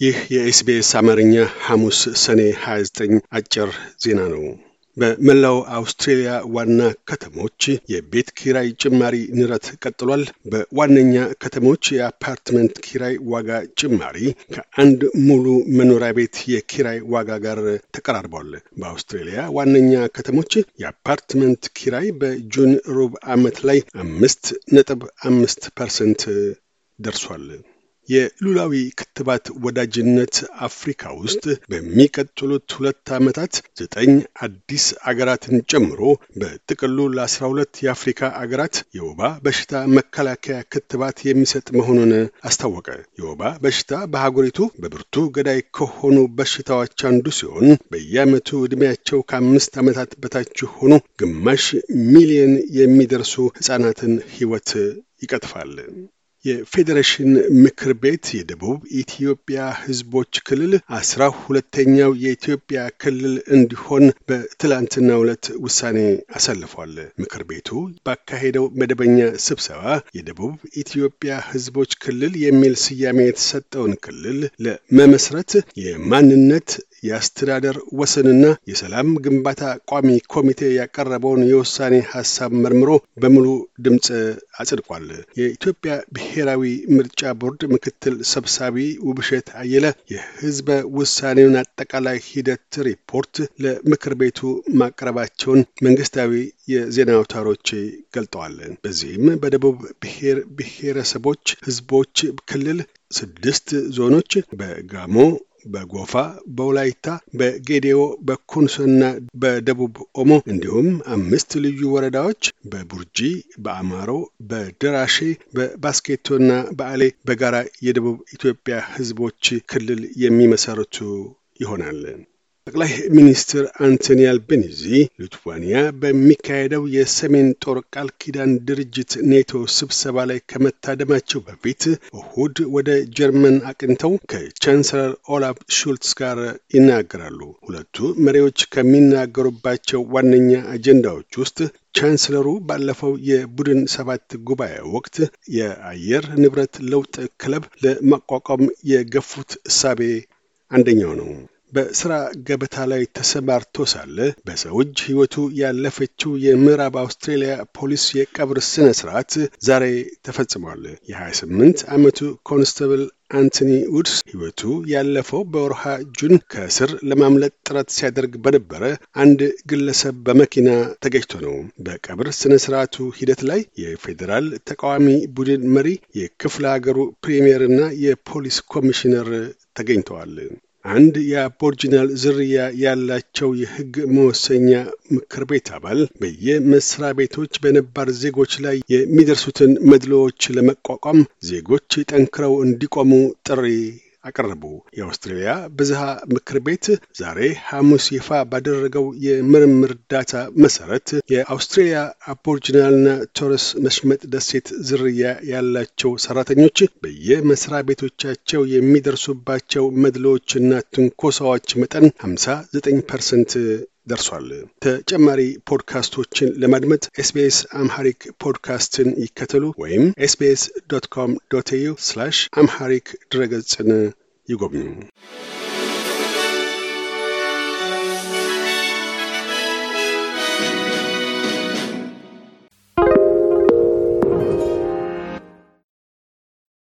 ይህ የኤስቢኤስ አማርኛ ሐሙስ ሰኔ 29 አጭር ዜና ነው። በመላው አውስትሬሊያ ዋና ከተሞች የቤት ኪራይ ጭማሪ ንረት ቀጥሏል። በዋነኛ ከተሞች የአፓርትመንት ኪራይ ዋጋ ጭማሪ ከአንድ ሙሉ መኖሪያ ቤት የኪራይ ዋጋ ጋር ተቀራርቧል። በአውስትሬሊያ ዋነኛ ከተሞች የአፓርትመንት ኪራይ በ June ሩብ ዓመት ላይ አምስት ነጥብ አምስት percent ደርሷል። የሉላዊ ክትባት ወዳጅነት አፍሪካ ውስጥ በሚቀጥሉት ሁለት ዓመታት ዘጠኝ አዲስ አገራትን ጨምሮ በጥቅሉ ለአስራ ሁለት የአፍሪካ አገራት የወባ በሽታ መከላከያ ክትባት የሚሰጥ መሆኑን አስታወቀ። የወባ በሽታ በሀገሪቱ በብርቱ ገዳይ ከሆኑ በሽታዎች አንዱ ሲሆን በየዓመቱ ዕድሜያቸው ከአምስት ዓመታት በታች የሆኑ ግማሽ ሚሊየን የሚደርሱ ሕፃናትን ሕይወት ይቀጥፋል። የፌዴሬሽን ምክር ቤት የደቡብ ኢትዮጵያ ሕዝቦች ክልል አስራ ሁለተኛው የኢትዮጵያ ክልል እንዲሆን በትላንትናው ዕለት ውሳኔ አሳልፏል። ምክር ቤቱ ባካሄደው መደበኛ ስብሰባ የደቡብ ኢትዮጵያ ሕዝቦች ክልል የሚል ስያሜ የተሰጠውን ክልል ለመመስረት የማንነት የአስተዳደር ወሰንና የሰላም ግንባታ ቋሚ ኮሚቴ ያቀረበውን የውሳኔ ሀሳብ መርምሮ በሙሉ ድምፅ አጽድቋል። የኢትዮጵያ ብሔራዊ ምርጫ ቦርድ ምክትል ሰብሳቢ ውብሸት አየለ የህዝበ ውሳኔውን አጠቃላይ ሂደት ሪፖርት ለምክር ቤቱ ማቅረባቸውን መንግስታዊ የዜና አውታሮች ገልጠዋል። በዚህም በደቡብ ብሔር ብሔረሰቦች ህዝቦች ክልል ስድስት ዞኖች በጋሞ በጎፋ፣ በወላይታ፣ በጌዴኦ፣ በኮንሶና በደቡብ ኦሞ እንዲሁም አምስት ልዩ ወረዳዎች በቡርጂ፣ በአማሮ፣ በደራሼ፣ በባስኬቶና በአሌ በጋራ የደቡብ ኢትዮጵያ ህዝቦች ክልል የሚመሰርቱ ይሆናል። ጠቅላይ ሚኒስትር አንቶኒ አልቤኒዚ ሊቱዋኒያ በሚካሄደው የሰሜን ጦር ቃል ኪዳን ድርጅት ኔቶ ስብሰባ ላይ ከመታደማቸው በፊት እሁድ ወደ ጀርመን አቅንተው ከቻንሰለር ኦላፍ ሹልትስ ጋር ይናገራሉ። ሁለቱ መሪዎች ከሚናገሩባቸው ዋነኛ አጀንዳዎች ውስጥ ቻንስለሩ ባለፈው የቡድን ሰባት ጉባኤ ወቅት የአየር ንብረት ለውጥ ክለብ ለማቋቋም የገፉት እሳቤ አንደኛው ነው። በስራ ገበታ ላይ ተሰማርቶ ሳለ በሰው እጅ ሕይወቱ ያለፈችው የምዕራብ አውስትሬሊያ ፖሊስ የቀብር ስነ ስርዓት ዛሬ ተፈጽሟል። የ28 ዓመቱ constable አንቶኒ ውድስ ሕይወቱ ያለፈው በወርሃ June ከእስር ለማምለጥ ጥረት ሲያደርግ በነበረ አንድ ግለሰብ በመኪና ተገጭቶ ነው። በቀብር ስነ ስርዓቱ ሂደት ላይ የፌዴራል ተቃዋሚ ቡድን መሪ፣ የክፍለ ሀገሩ ፕሪምየርና የፖሊስ ኮሚሽነር ተገኝተዋል። አንድ የአቦርጂናል ዝርያ ያላቸው የሕግ መወሰኛ ምክር ቤት አባል በየመስሪያ ቤቶች በነባር ዜጎች ላይ የሚደርሱትን መድሎዎች ለመቋቋም ዜጎች ጠንክረው እንዲቆሙ ጥሪ አቀረቡ። የአውስትሬልያ ብዝሃ ምክር ቤት ዛሬ ሐሙስ ይፋ ባደረገው የምርምር ዳታ መሰረት የአውስትሬልያ አቦርጂናልና ቶረስ መሽመጥ ደሴት ዝርያ ያላቸው ሰራተኞች በየመስሪያ ቤቶቻቸው የሚደርሱባቸው መድሎዎችና ትንኮሳዎች መጠን 59 percent ደርሷል። ተጨማሪ ፖድካስቶችን ለማድመጥ SBS Amharic podcast ን ይከተሉ ወይም SBS dot com dot au Amharic ድረገጽን ይጎብኙ።